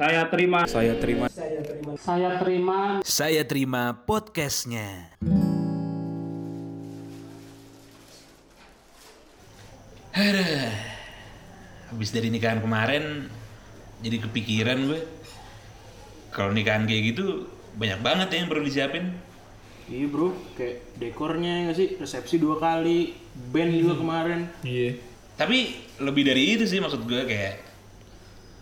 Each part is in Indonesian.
Saya terima. Saya terima. Saya terima Saya terima podcastnya. Aduh. Habis dari nikahan kemarin jadi kepikiran gue. Kalau nikahan kayak gitu banyak banget ya yang perlu disiapin. Iya bro, kayak dekornya nggak sih, resepsi dua kali, band juga kemarin. Iya. Tapi lebih dari itu sih maksud gue kayak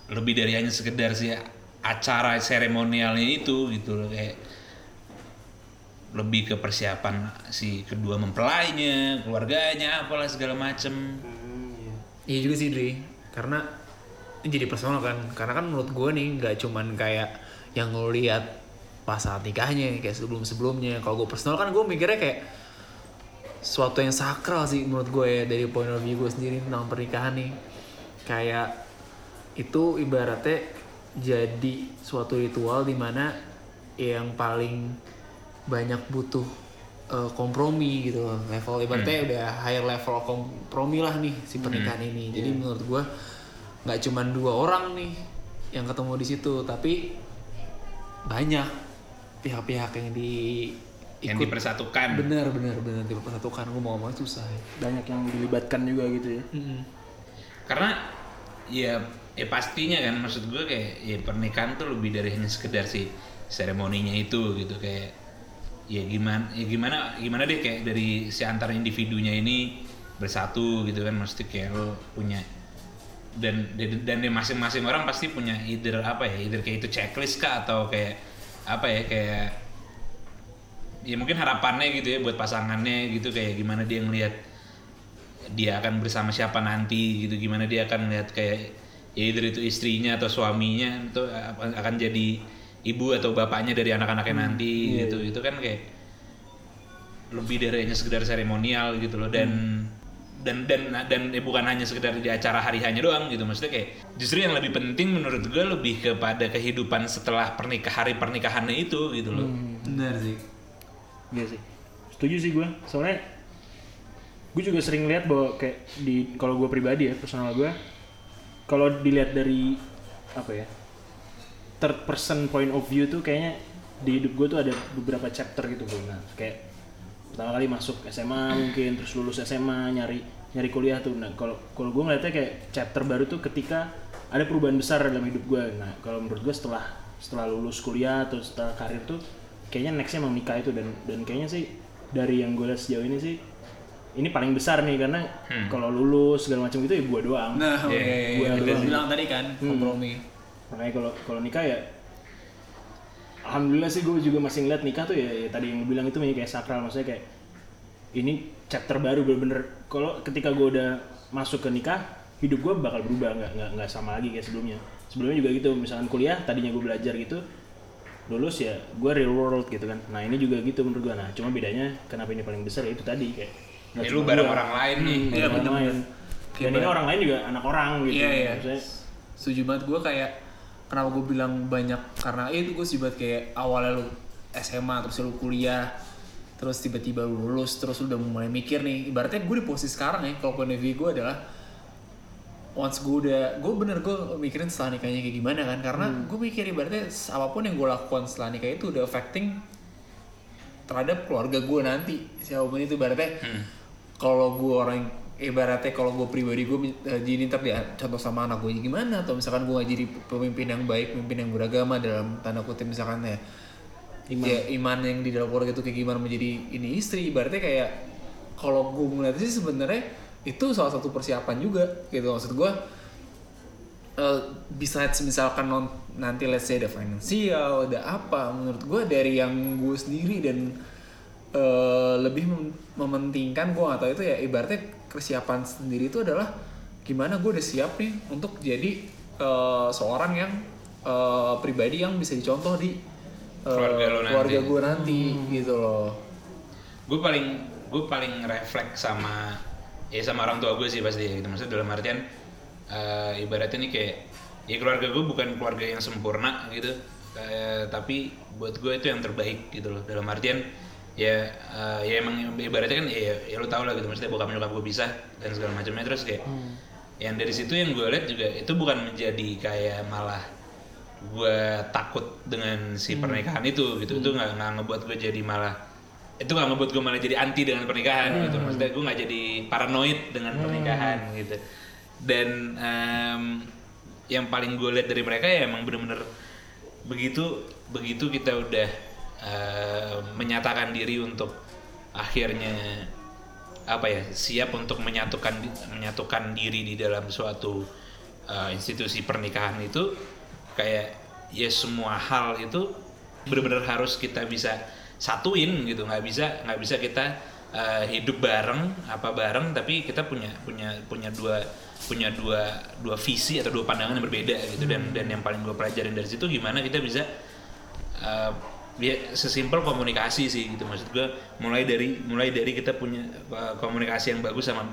lebih dari hanya sekedar sih acara seremonialnya itu gitu loh kayak lebih ke persiapan si kedua mempelainya, keluarganya, apalah segala macem. Iya juga sih Dri. Karena ini jadi personal kan. Karena kan menurut gue nih nggak cuman kayak yang lo lihat pas saat nikahnya kayak sebelum sebelumnya. Kalau gue personal kan gue mikirnya kayak suatu yang sakral sih menurut gue ya dari point of view gue sendiri tentang pernikahan nih. Kayak itu ibaratnya jadi suatu ritual di mana yang paling banyak butuh uh, kompromi gitu loh. level ibaratnya udah higher level kompromi lah nih si pernikahan ini jadi menurut gua nggak cuman dua orang nih yang ketemu di situ tapi banyak pihak-pihak yang di Yang ikut dipersatukan. bener bener bener dipersatukan gue mau ngomong susah ya. Banyak yang dilibatkan juga gitu ya. Mm-mm. Karena ya ya pastinya kan maksud gue kayak ya pernikahan tuh lebih dari hanya sekedar si seremoninya itu gitu kayak ya gimana ya gimana gimana deh kayak dari si antar individunya ini bersatu gitu kan mesti kayak lo punya dan dan di masing-masing orang pasti punya either apa ya either kayak itu checklist kah atau kayak apa ya kayak ya mungkin harapannya gitu ya buat pasangannya gitu kayak gimana dia ngelihat dia akan bersama siapa nanti gitu gimana dia akan lihat kayak ya either itu istrinya atau suaminya itu akan jadi ibu atau bapaknya dari anak-anaknya nanti gitu. Itu kan kayak lebih dari hanya sekedar seremonial gitu loh. Dan dan dan dan eh, bukan hanya sekedar di acara hari hanya doang gitu. Maksudnya kayak justru yang lebih penting menurut gue lebih kepada kehidupan setelah pernikah hari pernikahannya itu gitu loh. Bener sih. Iya sih. Setuju sih gue. Soalnya gue juga sering lihat bahwa kayak di kalau gue pribadi ya personal gue kalau dilihat dari apa ya third person point of view tuh kayaknya di hidup gue tuh ada beberapa chapter gitu gue nah kayak pertama kali masuk SMA mungkin terus lulus SMA nyari nyari kuliah tuh. Nah kalau kalau gue ngeliatnya kayak chapter baru tuh ketika ada perubahan besar dalam hidup gue nah kalau menurut gue setelah setelah lulus kuliah atau setelah karir tuh kayaknya nextnya emang nikah itu. Dan dan kayaknya sih dari yang gue lihat sejauh ini sih ini paling besar nih karena kalau lulus segala macam gitu ya gue doang. Nah Iya, oke. iya, iya, yang bener lu sih. bilang tadi kan kompromi. Makanya kalau kalau nikah ya alhamdulillah sih gue juga masih ngeliat nikah tuh ya, ya tadi yang bilang itu ya kayak sakral. Maksudnya kayak ini chapter baru bener-bener kalau ketika gue udah masuk ke nikah hidup gue bakal berubah nggak nggak nggak sama lagi kayak sebelumnya. Sebelumnya juga gitu misalkan kuliah tadinya gue belajar gitu lulus ya gue real world gitu kan. Nah ini juga gitu menurut gue nah cuma bedanya kenapa ini paling besar? Ya itu tadi kayak ya lu bareng gua. orang lain nih. Hmm, Iya, orang bener-bener. lain. Dan ini orang lain juga anak orang gitu. Iya, iya. Maksudnya, setuju banget. Gue kayak kenapa gue bilang banyak? Karena eh, itu gue sih banget kayak awalnya lu SMA terus lu kuliah terus tiba-tiba lu lulus terus lu udah mulai mikir nih. Ibaratnya gue di posisi sekarang ya kalau point of view gue adalah once gue udah gue bener gue mikirin setelah nikahnya kayak gimana kan? Karena gue mikir ibaratnya apa pun yang gue lakukan setelah nikah itu udah affecting terhadap keluarga gue nanti. Siapa pun itu ibaratnya kalau gue orang ibaratnya kalau gue pribadi gue jadi ntar dia contoh sama anak gue gimana? Atau misalkan gue jadi pemimpin yang baik pemimpin yang beragama dalam tanda kutip misalkan ya. Iman. ya iman yang di dalam keluarga itu kayak gimana menjadi ini istri. Ibaratnya kayak kalau gue melihat sih sebenarnya itu salah satu persiapan juga gitu. Maksud gue uh, besides misalkan non, nanti let's say ada finansial ada apa menurut gue dari yang gue sendiri dan eh, lebih mem- mementingkan gue atau itu ya ibaratnya persiapan sendiri itu adalah gimana gue udah siap nih untuk jadi eh, seorang yang eh, pribadi yang bisa dicontoh di eh, Keluarga lo nanti. keluarga gue nanti gitu loh. Gue paling gue paling refleks sama ya sama orang tua gue sih pasti gitu. Maksudnya dalam artian eh, ibaratnya nih kayak ya keluarga gue bukan keluarga yang sempurna gitu. Eh, tapi buat gue itu yang terbaik gitu loh. Dalam artian ya eh, ya emang ibaratnya kan ya, ya lu tau lah gitu maksudnya bokap nyokap gue bisa dan segala macamnya terus kayak yang dari situ yang gue lihat juga itu bukan menjadi kayak malah gue takut dengan si pernikahan itu gitu. Itu nggak nggak ngebuat gue jadi malah itu nggak ngebuat gue malah jadi anti dengan pernikahan gitu. Maksudnya gue nggak jadi paranoid dengan pernikahan gitu. Dan em, yang paling gue lihat dari mereka ya emang bener-bener begitu begitu kita udah eh, menyatakan diri untuk akhirnya apa ya siap untuk menyatukan menyatukan diri di dalam suatu uh, institusi pernikahan itu. Kayak ya semua hal itu benar-benar harus kita bisa satuin gitu. Nggak bisa nggak bisa kita uh, hidup bareng apa bareng tapi kita punya punya punya dua punya dua dua visi atau dua pandangan yang berbeda gitu. Dan dan yang paling gue pelajarin dari situ gimana kita bisa uh, ya sesimpel komunikasi sih gitu. Maksud gue mulai dari mulai dari kita punya uh, komunikasi yang bagus sama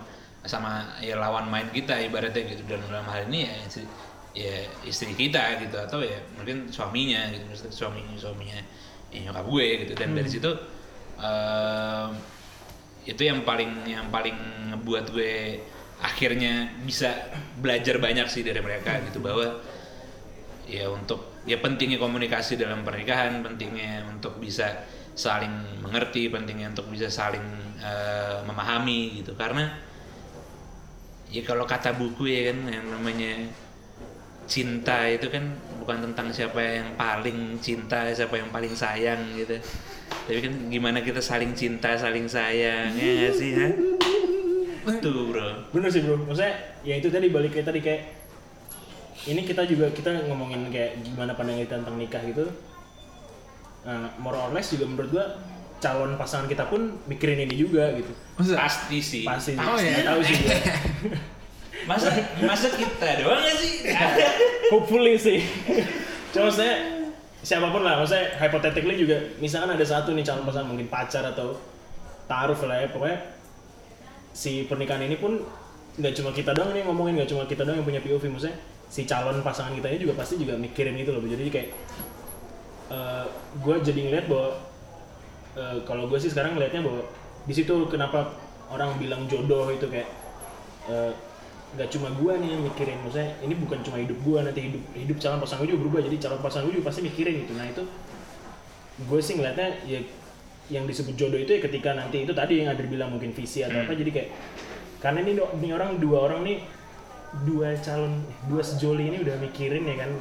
sama ya lawan main kita ibaratnya gitu. Dan dalam hal ini ya istri, ya istri kita gitu atau ya mungkin suaminya gitu. Maksudnya suaminya suaminya ya nyokap gue gitu. Dan dari situ uh, itu yang paling yang paling ngebuat gue akhirnya bisa belajar banyak sih dari mereka gitu. Bahwa ya untuk ya pentingnya komunikasi dalam pernikahan pentingnya untuk bisa saling mengerti pentingnya untuk bisa saling eh, memahami gitu. Karena ya kalau kata buku ya kan yang namanya cinta itu kan bukan tentang siapa yang paling cinta siapa yang paling sayang gitu. Tapi kan gimana kita saling cinta saling sayang ya sih ha? tuh bro. Bener sih bro. Maksudnya ya itu tadi balik kayak tadi kayak ini kita juga kita ngomongin kayak gimana pandangan kita tentang nikah gitu nah, more or less juga menurut gua calon pasangan kita pun mikirin ini juga gitu Masa? pasti sih pasti Oh. Nggak tahu sih gua. masa masa kita doang gak sih hopefully sih cuma maksudnya siapa pun lah maksudnya hypothetically juga misalkan ada satu nih calon pasangan mungkin pacar atau taruh lah ya pokoknya si pernikahan ini pun nggak cuma kita doang nih ngomongin nggak cuma kita doang yang punya POV maksudnya si calon pasangan kita ini juga pasti juga mikirin itu loh jadi kayak gue jadi ngeliat bahwa eh, kalau gue sih sekarang ngeliatnya bahwa di situ kenapa orang bilang jodoh itu kayak eh, nggak cuma gue nih yang mikirin. Maksudnya ini bukan cuma hidup gue nanti hidup hidup calon pasangan gue juga berubah. Jadi calon pasangan gue juga pasti mikirin gitu. Nah itu gue sih ngeliatnya ya yang disebut jodoh itu ya ketika nanti itu tadi yang ada bilang mungkin visi atau apa. Jadi kayak karena ini ini orang dua orang nih dua calon dua sejoli ini udah mikirin ya kan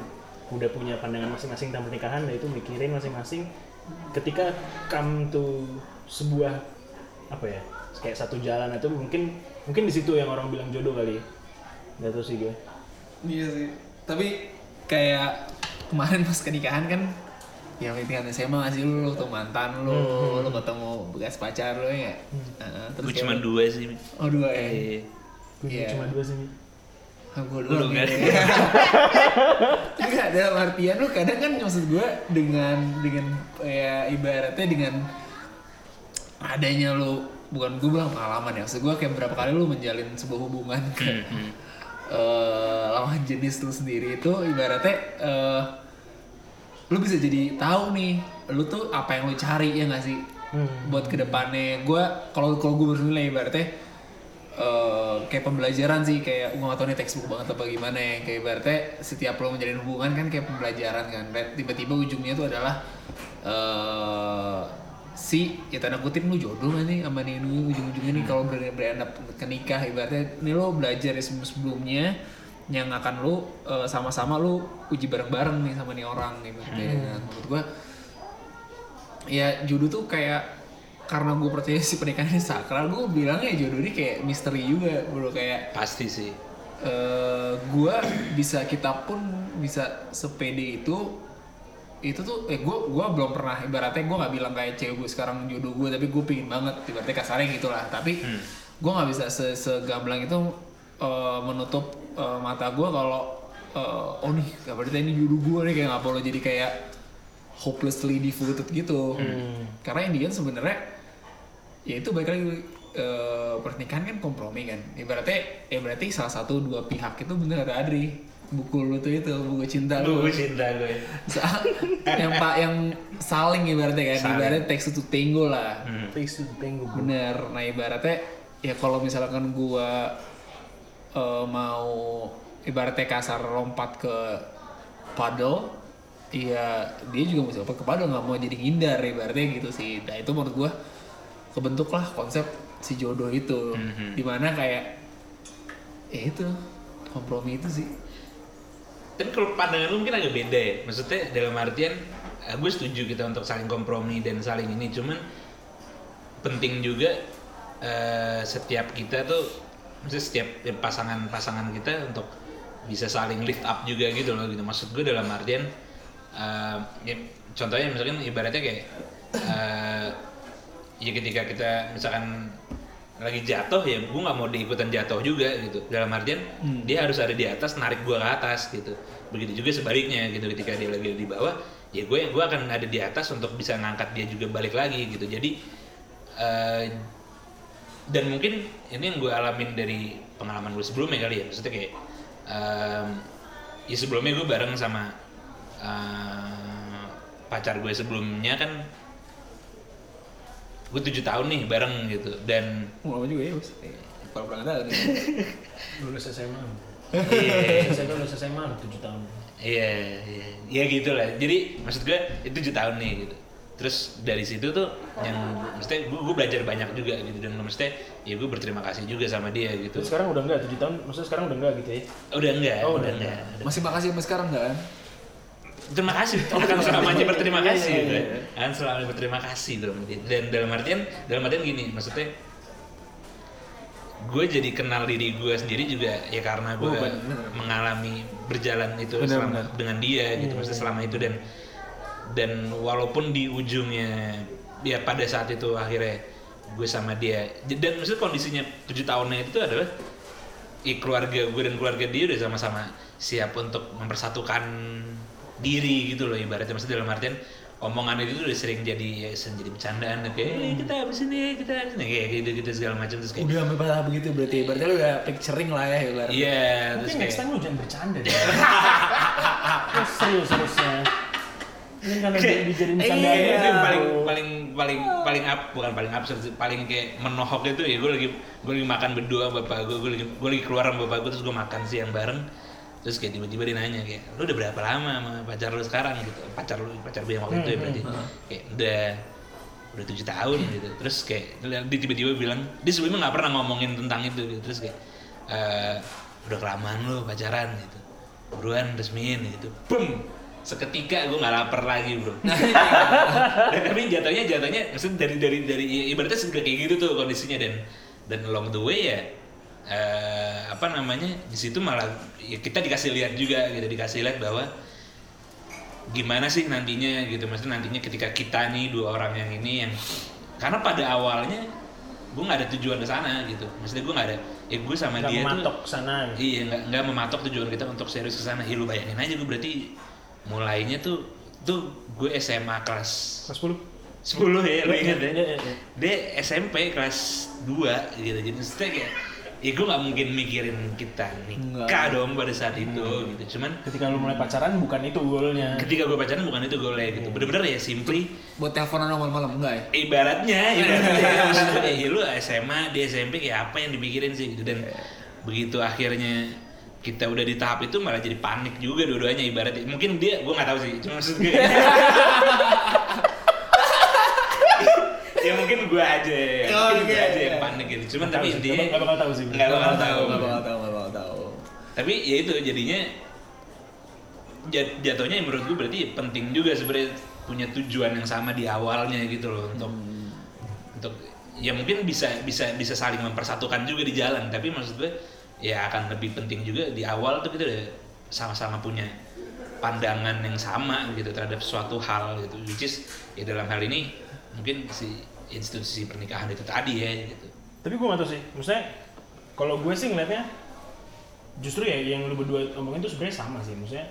udah punya pandangan masing-masing tentang pernikahan dan itu mikirin masing-masing ketika come to sebuah apa ya kayak satu jalan itu mungkin mungkin di situ yang orang bilang jodoh kali ya nggak tahu sih gue Iya sih. Tapi kayak kemarin pas kenikahan kan yang tingkat SMA ngasih lu, lu ketemu mantan lu, lu ketemu bekas pacar lu ya. Heeh, terus gue cuma dua sih Oh dua ya. Eh, gue Iya. cuma dua sih Mi. Ah, gua Lu doang kan? ya. Enggak, dalam artian lu kadang kan maksud gue dengan dengan ya ibaratnya dengan adanya lu bukan gue bilang pengalaman ya maksud gue kayak berapa kali lu menjalin sebuah hubungan ke hmm. eh, lawan jenis lu sendiri itu ibaratnya eh, lu bisa jadi tahu nih lu tuh apa yang lu cari ya nggak sih Hmm. buat ke depannya gue kalau kalau gue bernilai ibaratnya eh, kayak pembelajaran sih kayak gue gak tau nih textbook banget apa gimana ya. Kayak ibaratnya setiap lo menjalin hubungan kan kayak pembelajaran kan. Tiba-tiba ujungnya tuh adalah eh si ya tanda kutip lu jodoh gak nih sama nih? Ini ujung-ujungnya nih kalau ber berendap ke nikah. Ibaratnya nih lo belajar ya sebelum sebelumnya yang akan lu eh, sama-sama lu uji bareng-bareng nih sama nih orang gitu Nah, menurut gue ya jodoh tuh kayak karena gue percaya si pernikahan ini sakral gue bilangnya jodoh ini kayak misteri juga bro. Kayak pasti sih. eh gue bisa kita pun bisa sepede itu itu tuh eh gue gua belum pernah ibaratnya gue nggak bilang kayak cewek gue sekarang jodoh gue tapi gue pingin banget. Ibaratnya kasarnya gitu lah. Tapi gue nggak bisa se segamblang itu eh, menutup eh, mata gue kalau eh, oh nih gak berarti ini jodoh gue nih kayak nggak perlu jadi kayak hopelessly devoted gitu. Karena Indian sebenarnya ya itu baik lagi eh, pernikahan kan kompromi kan. Ibaratnya ya berarti salah satu dua pihak itu bener kata Adri. Buku lu tuh itu buku cinta lu. Gue cinta gue. Yang pak yang saling ibaratnya kan. Saling. ibaratnya teks itu tenggo lah. Face to tango bro. bener. Nah ibaratnya ya kalau misalkan gua eh, mau ibaratnya kasar lompat ke paddle Iya, dia juga mesti apa kepada nggak mau jadi ngindar ibaratnya gitu sih. Nah itu menurut gua kebentuklah konsep si jodoh itu, Mhm. di mana kayak ya itu kompromi itu sih. Tapi kalau pandangan lu mungkin agak beda ya. Maksudnya dalam artian eh, gue setuju kita untuk saling kompromi dan saling ini cuman penting juga eh, setiap kita tuh maksudnya setiap pasangan-pasangan kita untuk bisa saling lift up juga gitu loh gitu. Maksud gue dalam artian eh, ya, contohnya misalkan ibaratnya kayak ya ketika kita misalkan lagi jatuh ya gue nggak mau diikutan jatuh juga gitu. Dalam artian dia harus ada di atas narik gue ke atas gitu. Begitu juga sebaliknya gitu ketika dia lagi di bawah ya gue gue akan ada di atas untuk bisa ngangkat dia juga balik lagi gitu. Jadi eh, dan mungkin ini yang gue alamin dari pengalaman gue sebelumnya kali ya. Maksudnya kayak em, ya sebelumnya gue bareng sama eh, pacar gue sebelumnya kan gue tujuh tahun nih bareng gitu dan Mau lama juga ya bos. Kalau pernah tahu nih. Lulus SMA. iya SMA lulus SMA 7 tahun. iya iya ya gitu lah jadi maksud gue itu tujuh tahun nih gitu terus dari situ tuh yang maksudnya gue, gue belajar banyak juga gitu dan maksudnya ya gue berterima kasih juga sama dia gitu Terus sekarang udah enggak 7 tahun, maksudnya sekarang udah enggak gitu ya? udah enggak Oh, udah udah enggak Masih makasih sampai sekarang nggak kan? Terima kasih akan selamanya berterima Iya, kasih iya, gitu. iya. akan selamanya berterima kasih dalam artian dan dalam artian dalam artian gini maksudnya gue jadi kenal diri gue sendiri juga ya karena gue Oh, mengalami berjalan itu Bener, selama bener. dengan dia gitu Iya, maksudnya iya. selama itu dan dan walaupun di ujungnya ya pada saat itu akhirnya gue sama dia dan maksudnya kondisinya tujuh tahunnya itu adalah ya keluarga gue dan keluarga dia udah sama-sama siap untuk mempersatukan diri gitu loh ibaratnya maksudnya dalam artian omongan itu tuh udah sering jadi ya sering jadi bercandaan kayak eh, kita habis ini kita habis ini kayak gitu gitu segala macam terus kayak Udah sampai parah begitu berarti. Berarti lu udah picturing lah ya ibaratnya. iya terus Mungkin kayak next time lu jangan bercanda deh. Terus serius terusnya. Ini karena Kayak- dia dijadiin Iya, candaan. itu paling paling paling paling up bukan paling absurd sih, paling kayak menohok itu ya gue lagi gue lagi makan berdua sama bapak gue gue lagi gue lagi keluar sama bapak gue terus gue makan siang bareng terus kayak tiba-tiba dia nanya kayak lu udah berapa lama sama pacar lu sekarang? Gitu. Pacar lu pacar gue yang waktu itu ya berarti. Kayak udah udah tujuh tahun gitu. Terus kayak dia tiba-tiba bilang dia sebelumnya nggak pernah ngomongin tentang itu gitu. Terus kayak "Eh, udah kelamaan lu pacaran gitu. Buruan resmiin gitu. Boom! Seketika gue nggak lapar lagi bro. Dan tapi jatuhnya jatuhnya maksudnya dari dari dari ya ibaratnya sudah kayak gitu tuh kondisinya dan dan along the way ya eh, apa namanya di situ malah ya kita dikasih lihat juga gitu dikasih lihat bahwa gimana sih nantinya gitu maksudnya nantinya ketika kita nih dua orang yang ini yang karena pada awalnya gue nggak ada tujuan ke sana gitu maksudnya gue nggak ada ya gue sama Nggak dia mematok tuh sana. iya nggak nggak mematok tujuan kita untuk serius ke sana ya lu bayangin aja gue berarti mulainya tuh tuh gue SMA kelas Kelas 10. 10 ya lu inget ya Iya, iya, iya. dia SMP kelas 2 gitu jadi maksudnya kayak ya gue nggak mungkin mikirin kita nikah Nggak. dong pada saat itu gitu. Cuman Ketika lu mulai pacaran bukan itu goalnya. ketika gue pacaran bukan itu golnya gitu. Bener-bener ya simply. Buat teleponan malam-malam enggak ya? ibaratnya ibaratnya. Maksudnya kayak ya lu SMA di SMP kayak apa yang dipikirin sih gitu. Dan begitu akhirnya kita udah di tahap itu malah jadi panik juga dua-duanya ibaratnya. Mungkin dia gue nggak tahu sih. Cuma maksud gue ya mungkin gue aja Oh, mungkin gue iya, aja yang panik gitu. Cuman tapi intinya nggak bakal tahu sih. nggak bakal tahu. Nggak bakal tahu, nggak bakal tahu. tapi ya itu jadinya jat- jatuhnya menurut gue berarti penting juga sebenarnya punya tujuan yang sama di awalnya gitu loh untuk untuk ya mungkin bisa bisa bisa saling mempersatukan juga di jalan. Tapi maksud gue ya akan lebih penting juga di awal tuh kita udah sama-sama punya pandangan yang sama gitu terhadap suatu hal gitu which is ya dalam hal ini mungkin si institusi pernikahan itu tadi ya gitu Tapi gue gak tau sih, maksudnya kalau gue sih ngeliatnya justru ya yang lu berdua omongin tuh sebenarnya sama sih, maksudnya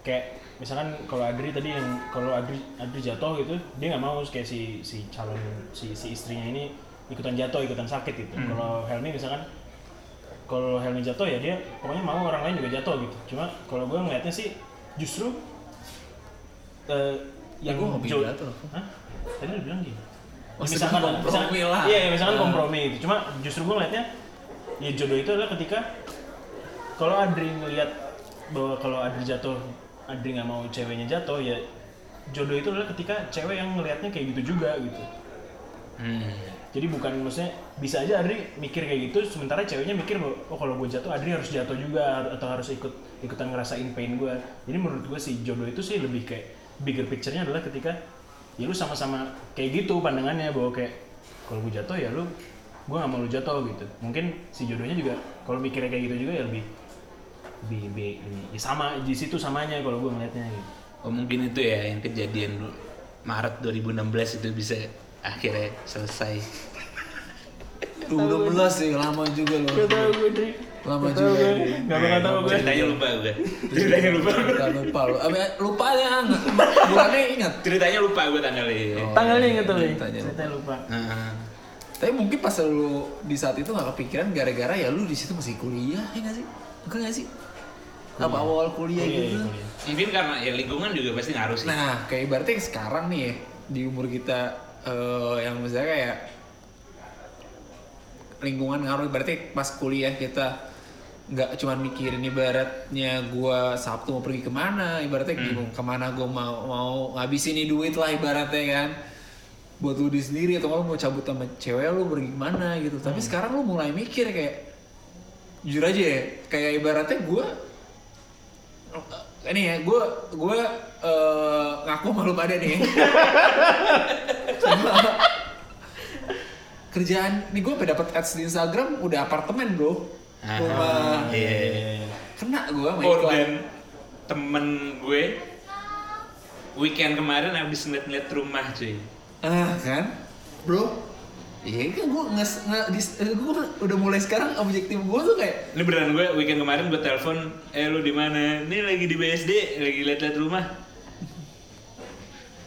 kayak misalkan kalau Adri tadi yang kalau Adri Adri jatuh gitu dia nggak mau kayak si si calon si si istrinya ini ikutan jatuh ikutan sakit gitu. Kalau Helmi misalkan kalau Helmi jatuh ya dia pokoknya mau orang lain juga jatuh gitu. Cuma kalau gue ngeliatnya sih justru eh, yang gua hobi jo- jatuh. Hah? Tadi lu bilang gini. Misalkan kompromi misalkan- lah. Iya, iya, misalkan Nah. kompromi gitu. Cuma justru gue ngeliatnya ya jodoh itu adalah ketika kalau Adri ngelihat bahwa kalau Adri jatuh Adri nggak mau ceweknya jatuh ya jodoh itu adalah ketika cewek yang ngelihatnya kayak gitu juga gitu Hmm. jadi bukan maksudnya bisa aja Adri mikir kayak gitu sementara ceweknya mikir bahwa oh kalau gue jatuh Adri harus jatuh juga atau harus ikut ikutan ngerasain pain gue jadi menurut gue sih jodoh itu sih lebih kayak bigger picture-nya adalah ketika ya lu sama-sama kayak gitu pandangannya bahwa kayak kalau gue jatuh ya lu gue gak mau lu jatuh gitu mungkin si jodohnya juga kalau mikirnya kayak gitu juga ya lebih lebih, lebih, lebih- ya sama di situ samanya kalau gue ngeliatnya gitu. Oh mungkin itu ya yang kejadian Maret 2016 itu bisa akhirnya selesai. 2016 sih lama juga loh. gue Dri Lama juga. Gak bakal tau gue Ceritanya lupa gue. Ceritanya lupa. Gak lupa lo. Lupa ya nggak. Bulannya ingat. Ceritanya lupa gue tanggalnya. Oh. tanggalnya inget tuh Ceritanya lupa. ceritanya lupa Heeh. Tapi mungkin pas lu di saat itu gak kepikiran gara-gara ya lu di situ masih kuliah ya gak sih? Bukan gak sih? Apa awal kuliah Kuliah, gitu? iya, kuliah. Mungkin karena ya lingkungan juga pasti ngaruh sih. Nah, kayak ibaratnya sekarang nih ya, di umur kita eh, yang misalnya kayak lingkungan ngaruh. Ibaratnya pas kuliah kita nggak cuma mikirin ibaratnya gua Sabtu mau pergi ke mana ibaratnya gimana ke mana gua mau mau ngabisin nih duit lah ibaratnya kan. Buat lu di sendiri atau kalau mau cabut sama cewek lu pergi ke mana gitu. Tapi sekarang lu mulai mikir kayak jujur aja ya kayak ibaratnya gua ini ya gue gue eh, ngaku malu pada nih kerjaan nih gue dapat ads di Instagram udah apartemen bro Ah, rumah Iya. kena gue sama Oh iklan dan temen gue weekend kemarin habis ngeliat-ngeliat rumah cuy. ah kan bro iya kan gue nges nge, dis- eh, gue udah mulai sekarang objektif gue tuh kayak Ini beneran gue weekend kemarin gue telepon, eh lu di mana? Ini lagi di BSD, lagi liat-liat rumah.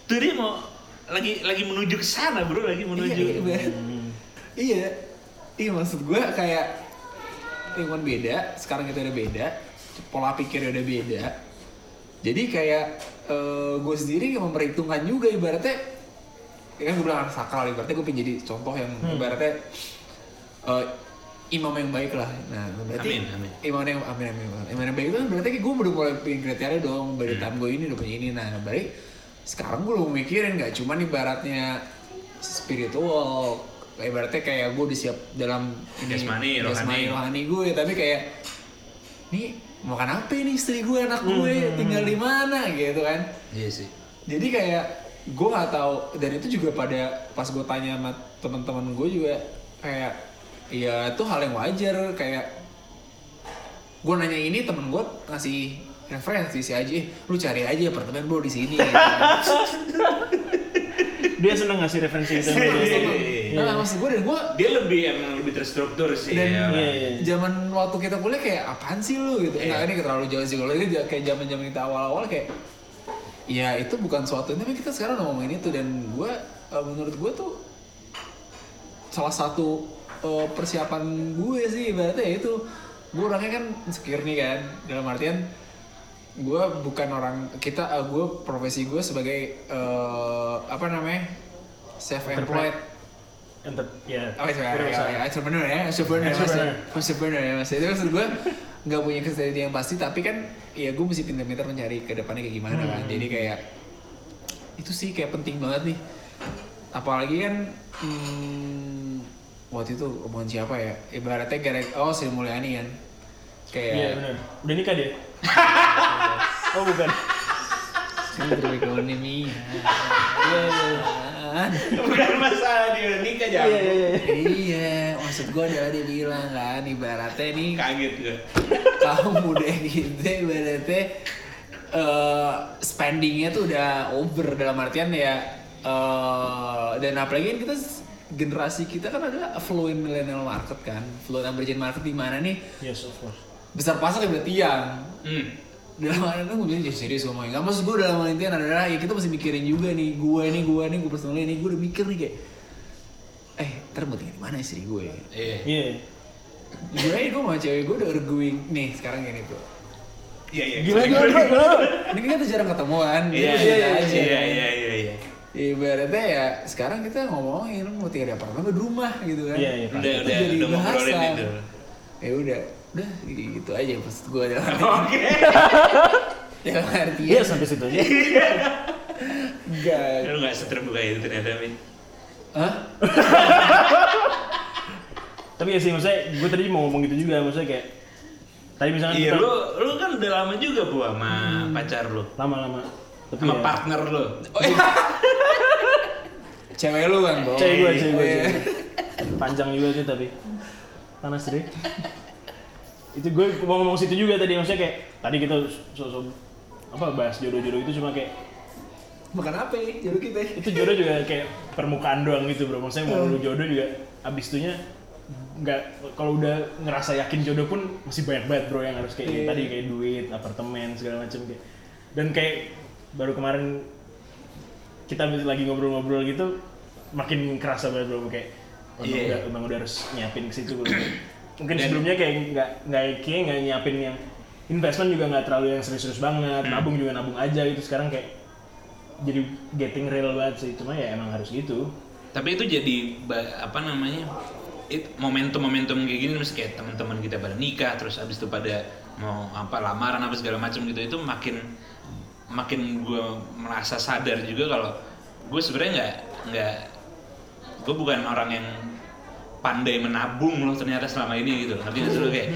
Tuh dia mau lagi lagi menuju ke sana bro, lagi menuju. iya iya. Iya. Iya maksud gue kayak lingkungan beda sekarang kita udah beda pola pikirnya udah beda. Jadi kayak eh, gue sendiri yang memperhitungkan juga ibaratnya ya kan gue bilang anak sakral ibaratnya gue pengen jadi contoh yang ibaratnya eh, imam yang baik lah. Nah berarti Amin, amin. imam yang amin amin amin. imam yang baik itu kan berarti gue udah mulai bikin kriteria dong dari tahun gue ini udah punya ini. Nah baik sekarang gue udah mikirin nggak cuman ibaratnya spiritual ibaratnya kayak gue udah siap dalam Jasmani, jasmani, rohani. rohani gue tapi kayak nih makan apa ini istri gue anak gue tinggal di mana? Gitu kan. Iya sih. jadi kayak gue nggak tahu. Dan itu juga pada pas gue tanya sama teman-teman gue juga kayak ya itu hal yang wajar. Kayak gue nanya ini temen gue ngasih referensi si aja lu cari aja apartemen bro di sini. Gitu. dia seneng ngasih referensi itu Iya. nah maksud gue dan gue Dia lebih emang lebih terstruktur sih. dan ya, iya, iya. zaman waktu kita kuliah kayak apaan sih lu gitu Iya. nah ini terlalu jauh sih kalau ini kayak zaman zaman kita awal-awal kayak ya itu bukan suatu tapi kita sekarang ngomongin itu dan gue eh, menurut gue tuh salah satu eh, persiapan gue sih ibaratnya ya itu gue orangnya kan insecure nih kan dalam artian gue bukan orang kita eh, gue profesi gue sebagai eh, apa namanya self employed Enter, ya Oh iya, Wira ya, entrepreneur ya, entrepreneur mas, Entrepreneur. entrepreneur ya mas. Itu maksud gue nggak punya kesediaan yang pasti, tapi kan ya gue mesti pintar-pintar mencari ke depannya kayak gimana kan. Hmm. Jadi kayak itu sih kayak penting banget nih. Apalagi kan hmm, waktu itu omongan siapa ya? Ibaratnya gara oh Sri Mulyani kan. Kayak Iya benar. Udah nikah dia? oh bukan. Menteri Ekonomi. Iya iya. Bukan masalah dia nikah Iya jangan. iya iya. iya, maksud gue adalah dia bilang kan, ibaratnya nih Kaget gue. kaum muda gitu ibaratnya eh spendingnya tuh udah over dalam artian ya eh dan apalagi kan kita generasi kita kan adalah affluent millennial market kan affluent emerging market di mana nih Yes of course. besar pasar ya tiang Hmm. Dalam hal itu gue bilang "Ya, serius ngomongnya nggak maksud gue dalam hal intian adalah ya kita mesti mikirin juga nih gue nih gue nih gue personally nih gue udah mikir nih kayak eh ntar mau tinggal di mana istri gue Iya. Iya. gue aja gue sama cewek gue udah arguing nih sekarang gini tuh Iya iya. Gimana gimana gimana? ini kan kita jarang ketemuan Iya jadi iya beda iya iya iya iya. iya. Ibaratnya ya sekarang kita ngomongin mau tinggal di apartemen apa di rumah gitu kan. Iya, iya, Udah udah udah ngobrolin itu. Ya udah, udah gitu aja maksud gue adalah. Oke. dalam artian Iya sampai situ aja. enggak Lu nggak seterbuka itu ternyata Min. Hah? Tapi ya sih maksudnya gue tadi mau ngomong gitu juga maksudnya kayak tadi misalnya Iya kita lu lu kan udah lama juga bu sama pacar lu, lama-lama. Tapi sama ya, partner lu. Oh, iya. cewek lu kan? Cewek gue, cewek gue. Iya. Panjang juga sih tapi panas deh. Itu gue mau ngomong situ juga tadi maksudnya kayak tadi kita so-so apa bahas jodoh-jodoh itu cuma kayak makan apa ya jodoh kita itu jodoh juga kayak permukaan doang gitu bro maksudnya mau lu jodoh juga abis itunya nggak kalau udah ngerasa yakin jodoh pun masih banyak banget bro yang harus kayak Iya. tadi kayak duit apartemen segala macam kayak dan kayak baru kemarin kita lagi ngobrol-ngobrol gitu makin kerasa banget bro kayak oh, emang Iya. udah emang udah harus nyiapin ke situ bro. Mungkin Dan- sebelumnya kayak nggak nggak kayak nggak nyiapin yang investment juga nggak terlalu yang serius-serius banget Hmm. nabung juga nabung aja gitu sekarang kayak jadi getting real banget sih cuma ya emang harus gitu Tapi itu jadi apa namanya? momentum-momentum kayak gini mesti kayak teman-teman kita pada nikah terus abis itu pada mau apa lamaran apa segala macam gitu itu makin makin gue merasa sadar juga kalau gue sebenarnya nggak nggak gue bukan orang yang pandai menabung loh ternyata selama ini gitu. Ngerti nggak sih lo kayak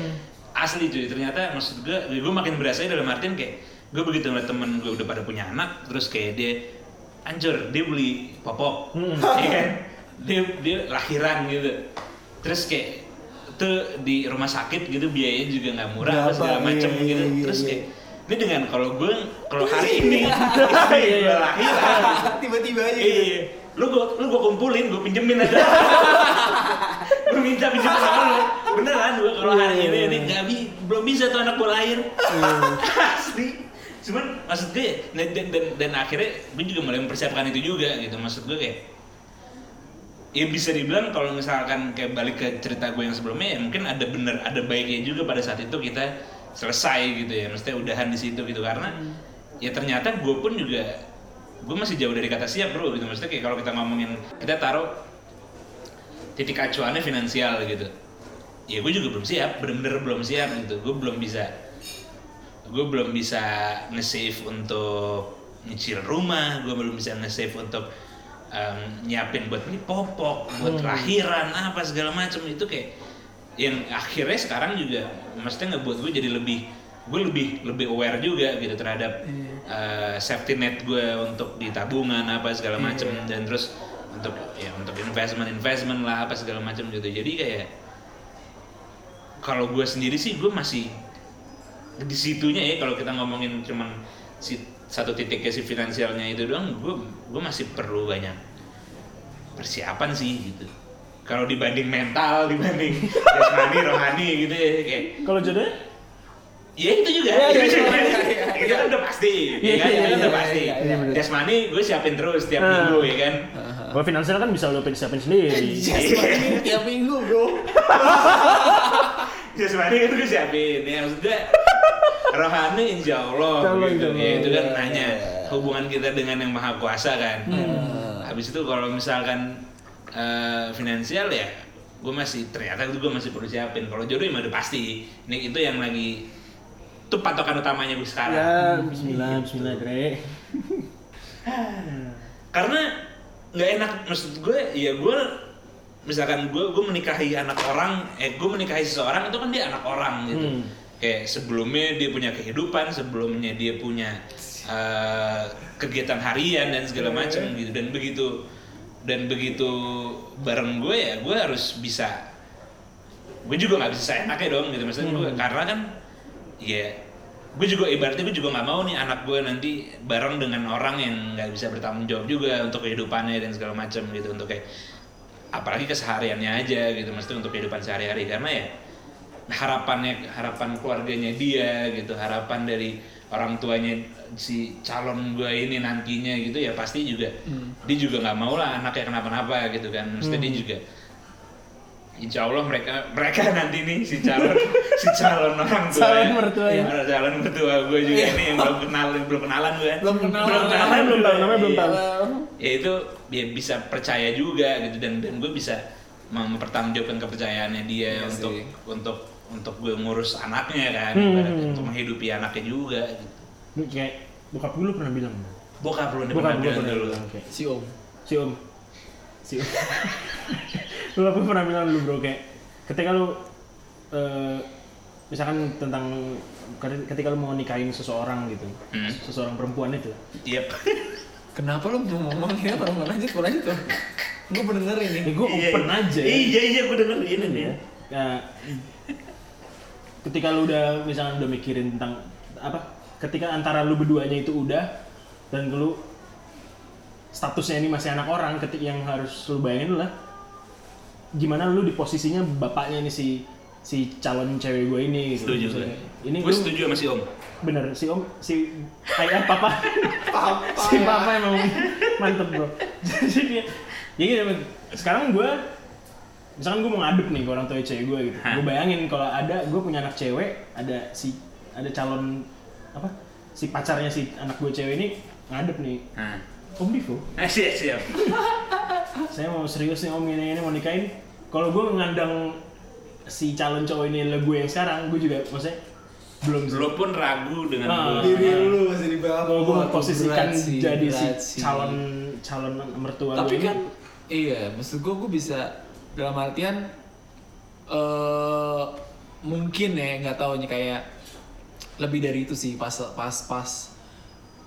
asli cuy. Ternyata maksud gue gue makin berasa dalam artian kayak gue begitu ngeliat temen gue udah pada punya anak terus kayak dia anjur dia beli popok. Ya kan? Dia dia lahiran gitu. Terus kayak itu di rumah sakit gitu biayanya juga nggak murah apa Berapa? segala macam Iya, gitu. iya, terus iya. kayak ini dengan kalau gue kalau hari ini istri gue lahiran. Tiba-tiba aja. Iya, iya. Lu gua lu gua kumpulin, gua pinjemin aja. Minta pinjemin sama lu. Beneran gua kalau hari ini ini nggak bi belum bisa tuh anak gua lahir. Asli. Cuman maksud gue ya, dan, dan, dan, akhirnya gue juga mulai mempersiapkan itu juga gitu. Maksud gue kayak ya bisa dibilang kalau misalkan kayak balik ke cerita gue yang sebelumnya ya mungkin ada bener ada baiknya juga pada saat itu kita selesai gitu ya mestinya udahan di situ gitu karena ya ternyata gue pun juga gue masih jauh dari kata siap bro gitu maksudnya kayak kalau kita ngomongin kita taruh titik acuannya finansial gitu. Ya gue juga belum siap bener-bener belum siap gitu. Gue belum bisa gue belum bisa nge-save untuk nyicil rumah gue belum bisa nge-save untuk em, nyiapin buat beli popok buat lahiran apa segala macam itu kayak yang akhirnya sekarang juga maksudnya ngebuat gue jadi lebih gue lebih lebih aware juga gitu terhadap eh, safety net gue untuk di tabungan apa segala macam dan terus untuk ya untuk investment investment lah apa segala macam gitu. Jadi kayak kalau gue sendiri sih gue masih di situnya ya kalau kita ngomongin cuman si satu titiknya si finansialnya itu doang gue gue masih perlu banyak persiapan sih gitu. Kalau dibanding mental dibanding jasmani rohani gitu ya kayak kalau jodohnya ya itu juga. Iya, iya, itu, juga. iya, iya, iya. itu kan udah pasti Iya, ya kan? Iya, itu kan udah pasti. jasmani gue siapin terus tiap Ah. minggu ya kan? Kalau finansial kan bisa lo siapin sendiri. Jasmani tiap minggu bro. Jasmani itu gue siapin ya maksud gue rohani insya Allah gitu. insya Allah. Ya, itu kan nanya hubungan kita dengan yang maha kuasa kan? Hmm. habis itu kalau misalkan eh, finansial ya gue masih ternyata itu gue masih perlu siapin. Kalau jodoh ya udah pasti. Ini itu yang lagi itu patokan utamanya gue sekarang. Ya Bismillah Bismillah Dre. Karena nggak enak maksud gue ya gue misalkan gue gue menikahi anak orang eh gue menikahi seseorang itu kan dia anak orang gitu. Hmm. kayak sebelumnya dia punya kehidupan sebelumnya dia punya eh, kegiatan harian dan segala macam gitu. Dan begitu dan begitu bareng gue ya gue harus bisa gue juga nggak bisa seenaknya dong gitu. Maksudnya gue karena kan ya gue juga ibaratnya gue juga nggak mau nih anak gue nanti bareng dengan orang yang nggak bisa bertanggung jawab juga untuk kehidupannya dan segala macam gitu untuk kayak apalagi kesehariannya aja gitu maksudnya untuk kehidupan sehari-hari. Karena ya harapannya harapan keluarganya dia gitu harapan dari orang tuanya si calon gue ini nantinya gitu ya pasti juga dia juga nggak mau lah anaknya kenapa-napa gitu kan. Mesti dia juga Insya Allah mereka mereka nanti nih si calon si calon orang tua Calon ya. mertua ya. Iya, calon mertua gue juga ini yang belum kenal belum kenalan gue belum kenal belum kenalan belum tahu, namanya belum Iya. tahu. ya itu ya bisa percaya juga gitu dan dan gue bisa mempertanggungjawabkan kepercayaannya dia Iya untuk sih. untuk untuk gue ngurus anaknya kan Hmm. ibaratnya, untuk menghidupi anaknya juga gitu. Lu kayak bokap gue lu pernah bilang bokap lu nih pernah bilang dulu Si Om. si om si om lu apa pernah bilang dulu bro kayak ketika lu eh, misalkan tentang ketika lu mau nikahin seseorang gitu Hmm. seseorang perempuan itu Yep. Kenapa lu mau ngomong ini apa? Mau lanjut, mau lanjut tuh. Gue bener ini. ya gue open aja ya. Iya iya gue denger ini nih. Nah, ketika lu udah misalnya udah mikirin tentang apa ketika antara lu berduanya itu udah dan lu statusnya ini masih anak orang ketika yang harus lu bayangin lah gimana lu di posisinya bapaknya ini si si calon cewek gue ini gitu. Setuju gue. Maksudnya, ini Gue lu setuju sama si Om. bener si om si ayah papa si papa emang mantep bro jadi dia ya gitu sekarang gue misalkan gue mau ngadep nih ke orang tua cewek gue gitu Hah? gue bayangin kalau ada gue punya anak cewek ada si ada calon apa si pacarnya si anak gue cewek ini ngadep nih Nah. om Divo siap siap. saya mau serius nih om ini ini mau nikahin kalau gue ngandang si calon cowok ini adalah gue yang sekarang gue juga maksudnya belum sih. Lo pun ragu dengan Ah. gua. Diri lu masih di bawah. kalau gue sih, jadi si calon calon mertua Tapi gue kan ini, iya, maksud gue gue bisa dalam artian eh mungkin ya nggak tahu nih kayak lebih dari itu sih pas pas pas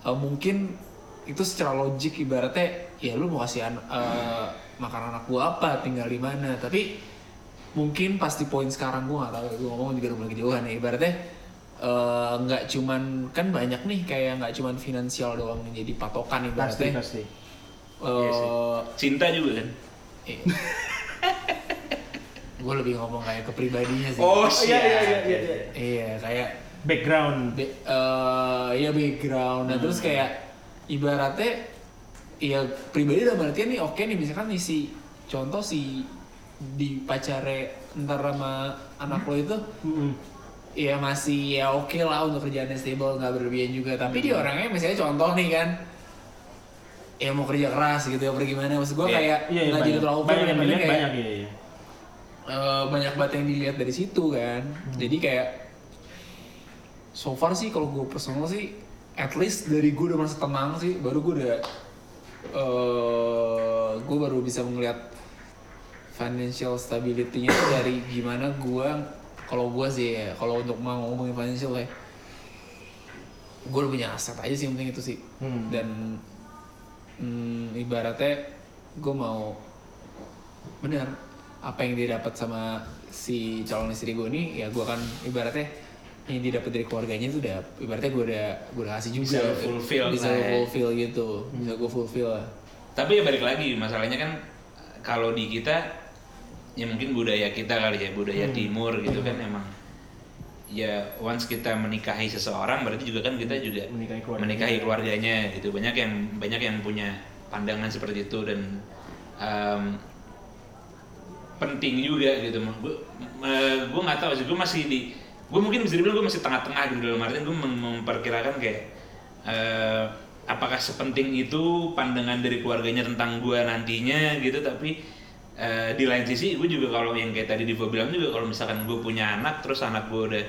eh, mungkin itu secara logik ibaratnya ya lu mau kasih an- makan anak gua apa tinggal di mana tapi mungkin pasti poin sekarang gua nggak tahu gue ngomong juga udah mulai kejauhan ya ibaratnya eh, nggak cuman kan banyak nih kayak nggak cuman finansial doang yang jadi patokan pasti ibaratnya pasti Iya sih. eh Cinta juga kan. gue lebih ngomong kayak kepribadinya sih. Oh, iya, iya, iya, iya, iya. Iya, kayak background be- eh, ya background. Nah, terus kayak ibaratnya ya pribadi dalam artian nih oke nih misalkan nih si contoh si di pacare ntar sama anak lo itu ya masih ya oke lah untuk kerjaannya stable nggak berlebihan juga. Tapi dia orangnya misalnya contoh nih kan ya mau kerja keras gitu ya apa gimana maksud gue Iya. kayak jadi banyak. terlalu banyak yang tapi dilihat kayak- banyak Eh, banyak banget yang dilihat dari situ kan. Jadi kayak so far sih kalau gue personal sih at least dari gue udah merasa tenang sih. Baru gue udah eh gue baru bisa melihat financial stability-nya dari gimana gue kalau gue sih ya kalau untuk mau ngomongin financial ya gue udah punya aset aja sih penting itu sih Hmm. dan hmm, ibaratnya gue mau benar apa yang dia dapat sama si calon istri gue ini ya gue kan ibaratnya yang dia dapat dari keluarganya itu udah ibaratnya gue udah gue udah kasih juga. Bisa fulfill bisa lah ya. fulfill gitu. Bisa gue fulfill lah. Tapi ya balik lagi masalahnya kan kalau di kita ya mungkin budaya kita kali ya budaya timur gitu kan emang. Ya once kita menikahi seseorang berarti juga kan kita juga Menikahi keluarganya. menikahi keluarganya gitu. Banyak yang banyak yang punya pandangan seperti itu dan em, penting juga gitu. Gue gue nggak tahu sih gue masih di gue mungkin bisa dibilang gue masih tengah-tengah gitu dalam artian gue mem- memperkirakan kayak eh, apakah sepenting itu pandangan dari keluarganya tentang gue nantinya gitu tapi eh, di lain sisi gue juga kalau yang kayak tadi Divo bilang juga kalau misalkan gue punya anak terus anak gue udah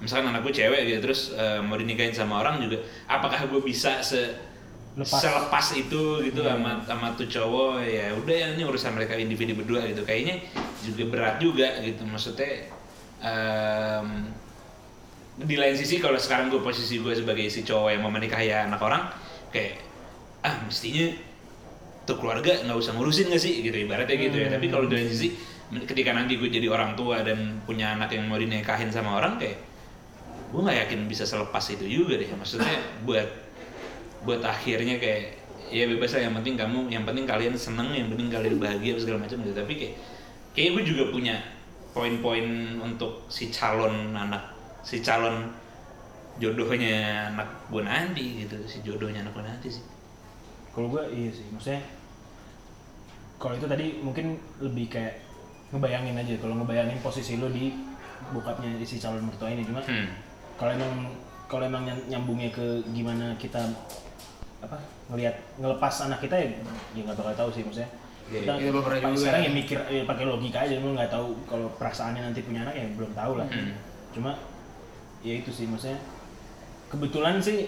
misalkan anak gue cewek gitu terus eh, mau dinikahin sama orang juga apakah gue bisa se Lepas. selepas itu gitu sama sama tuh cowok ya udah ya ini urusan mereka individu berdua gitu kayaknya juga berat juga gitu maksudnya em, di lain sisi kalau sekarang gue posisi gue sebagai si cowok yang mau menikahi anak orang kayak ah mestinya tuh keluarga nggak usah ngurusin gak sih? Gitu ibaratnya gitu ya. Tapi kalau di lain sisi ketika nanti gue jadi orang tua dan punya anak yang mau dinikahin sama orang kayak gue nggak yakin bisa selepas itu juga deh. Maksudnya buat buat akhirnya kayak ya bebas lah yang penting kamu yang penting kalian seneng yang penting kalian bahagia segala macam gitu. Tapi kayak kayak gue juga punya poin-poin untuk si calon anak si calon jodohnya anak gue nanti gitu si jodohnya anak gue nanti sih kalau gue iya sih maksudnya kalau itu tadi mungkin lebih kayak ngebayangin aja kalau ngebayangin posisi lo di bokapnya si calon mertua ini cuma hmm. kalau emang kalau emang nyam- nyambungnya ke gimana kita apa ngelihat ngelepas anak kita ya ya nggak bakal tahu sih maksudnya Iya, kita, paling juga. sekarang ya mikir ya pakai logika aja lu nggak tahu kalau perasaannya nanti punya anak ya belum tahu lah Hmm. cuma ya itu sih maksudnya kebetulan sih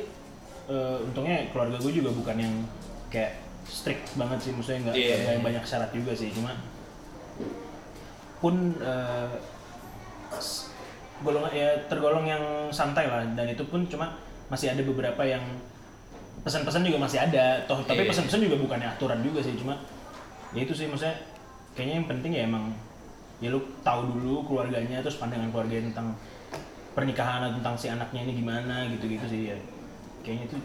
eh, untungnya keluarga gue juga bukan yang kayak strict banget sih maksudnya nggak Iya. nggak yang banyak syarat juga sih cuma pun s- golongan ya tergolong yang santai lah dan itu pun cuma masih ada beberapa yang pesan-pesan juga masih ada toh tapi Iya. pesan-pesan juga bukannya aturan juga sih cuma ya itu sih maksudnya kayaknya yang penting ya emang ya lu tahu dulu keluarganya terus pandangan keluarga tentang pernikahan atau tentang si anaknya ini gimana gitu-gitu sih ya kayaknya itu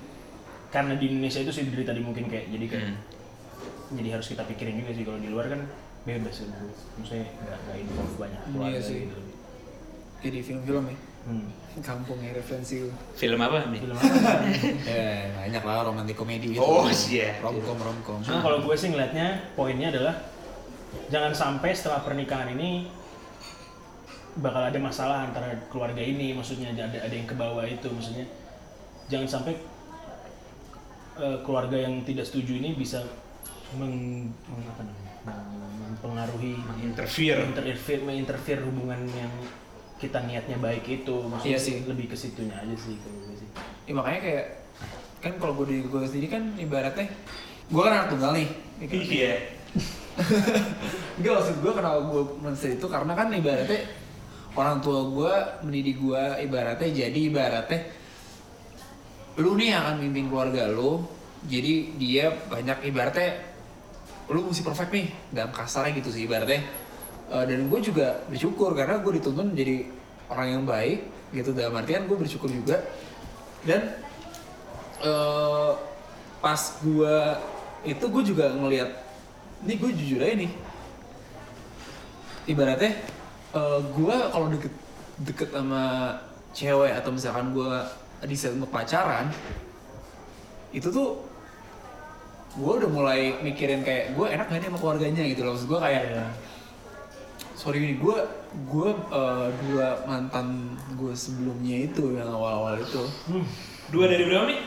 karena di Indonesia itu sih dari tadi mungkin kayak jadi kayak Hmm. jadi harus kita pikirin juga sih kalau di luar kan bebas sih maksudnya nggak nggak involve banyak Iya keluarga sih. gitu Jadi film-film ya. hmm. Kampung ya referensi. Film apa nih? film apa Ya, banyak lah romantis komedi gitu. Oh, iya. Romcom, romcom. Cuma kalau gue sih ngeliatnya poinnya adalah jangan sampai setelah pernikahan ini bakal ada masalah antara keluarga ini, maksudnya ada ada yang ke bawah itu, maksudnya jangan sampai eh, keluarga yang tidak setuju ini bisa meng, meng- apa namanya, mempengaruhi Interfere. menginterfere menginterfere hubungan yang kita niatnya baik itu, maksudnya Iya sih. lebih ke situnya aja sih kalau gue sih. Ya, makanya kayak kan kalau gue di gue sendiri kan ibaratnya gue kan anak tunggal nih. ya kan? Iya. Enggak maksud gue kenapa gue merasa itu karena kan ibaratnya orang tua gue mendidik gue ibaratnya jadi ibaratnya lu nih yang akan mimpin keluarga lu jadi dia banyak ibaratnya lu mesti perfect nih dalam kasarnya gitu sih ibaratnya. Eh, dan gue juga bersyukur karena gue dituntun jadi orang yang baik gitu. Dalam artian gue bersyukur juga. Dan eh pas gue itu gue juga ngelihat ini gue jujur aja nih ibaratnya eh gue kalau deket deket sama cewek atau misalkan gue di set untuk pacaran itu tuh gue udah mulai mikirin kayak gue enak gak nih sama keluarganya gitu loh maksud gue kayak Iya. sorry nih gue gue eh, dua mantan gue sebelumnya itu yang awal-awal itu Hmm. Dua dari berapa nih?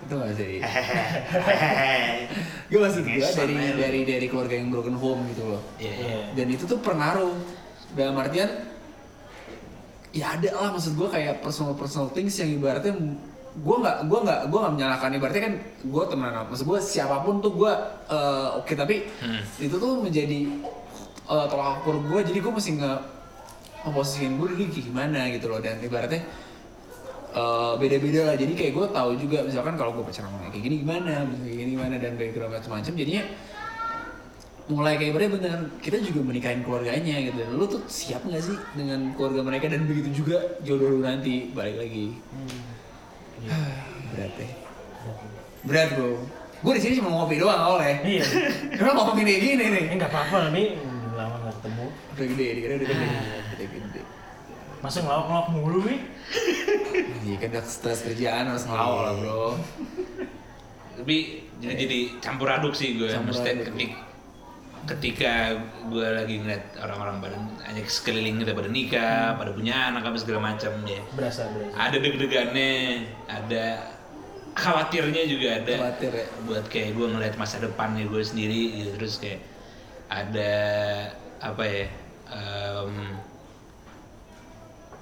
itu gak sih gue maksud gue dari dari dari keluarga yang broken home gitu loh Iya. Iya. dan itu tuh pengaruh dalam artian ya ada lah maksud gue kayak personal personal things yang ibaratnya gue nggak gue nggak gue nggak menyalahkan. Ibaratnya kan gue temenan maksud gue siapa pun tuh gue eh, oke tapi Hmm. itu tuh menjadi eh, tolak ukur gue jadi gue mesti nge memposisikan gue dulu gimana? gitu loh. Dan ibaratnya eh, beda-beda lah. Jadi kayak gue tahu juga misalkan kalau gue pacaran kayak gini gimana? Kayak gini gimana? Dan background macam-macam jadinya mulai kayak ibaratnya bener kita juga menikahin keluarganya gitu. Dan lu tuh siap nggak sih dengan keluarga mereka? Dan begitu juga jodoh lu nanti balik lagi. Berat deh berat bro. Gue di sini cuma ngopi doang oleh Iya. karena ngomongin kayak gini nih? Eh nggak apa-apa nih lama nggak ketemu. udah gede dikira udah gede. Udah gede. Masa ngelawak-ngelawak mulu nih? Iya kan udah stres kerjaan harus ngelawak lah bro. Tapi jadi, jadi campur aduk sih gue. Campur Maksudnya aduk. ketik, ketika gue lagi ngeliat orang-orang pada hanya sekeliling kita pada nikah, pada punya anak apa segala macam ya. Berasa, berasa. Ada deg-degannya, ada khawatirnya juga ada. Khawatir ya. Buat kayak gue ngeliat masa depannya gue sendiri gitu terus kayak ada apa ya? em,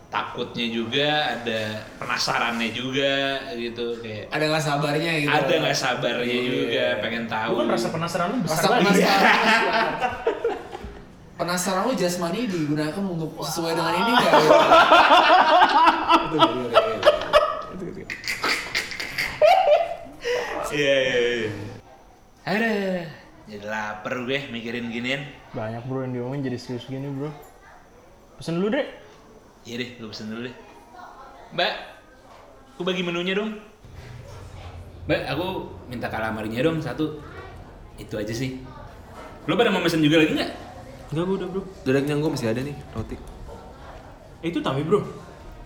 takutnya juga, ada penasarannya juga gitu kayak ada nggak sabarnya gitu ada nggak sabarnya Iya. juga pengen tahu Bukan rasa penasaran lu besar Rasa banget. penasaran penasaran lu jasmani digunakan untuk sesuai dengan ini nggak gitu? itu. Itu, iya iya iya ada jadi lapar gue mikirin ginian Banyak bro yang diomongin jadi serius gini bro. Pesen dulu deh. Iya deh gue pesen dulu deh mbak aku bagi menunya dong mbak aku minta kalamarinya dong satu itu aja sih lo pada mau pesen juga lagi nggak Enggak bro, udah bro. Dodaknya gue masih ada nih, roti. Eh, itu Tami bro.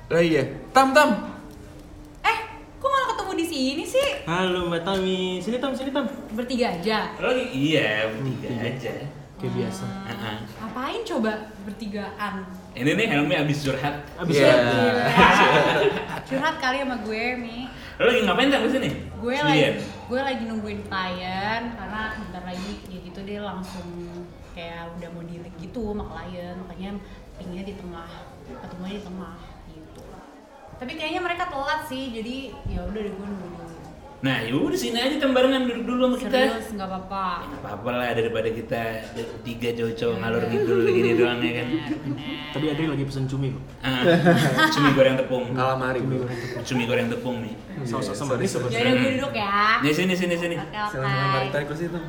Lah iya. Tam tam. Eh, kok malah ketemu di sini sih? Halo Mbak Tami. Sini Tam, sini Tam. Bertiga aja. lagi iya bertiga aja Kayak biasa. Heeh. Ngapain coba bertigaan? Ini nih Helmi abis curhat Abis Iya. ya. Curhat kali sama gue, Mi. lo lagi ngapain tak ke sini Gue Sendirian? lagi gue lagi nungguin klien karena bentar lagi ya gitu dia langsung kayak udah mau dealing gitu sama klien makanya pinginnya di tengah ketemunya di tengah gitu tapi kayaknya mereka telat sih jadi ya udah deh gue nunggu dulu Nah, yaudah sini aja tem barengan duduk dulu sama kita. serius nggak apa-apa Ya, nggak apa-apa lah daripada kita tiga cowok ngalor ngidul gini doang ya kan. Tadi Adri lagi pesen cumi kok. Ah, cumi goreng tepung. Calamari bro. Cumi goreng tepung nih. Saus sambal ini sobat. ya udah gue duduk ya Nih sini sini sini. oke oke tarik tarik kursi Tam.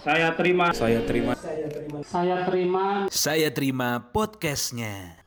Saya terima. Saya terima. Saya terima Saya terima podcastnya.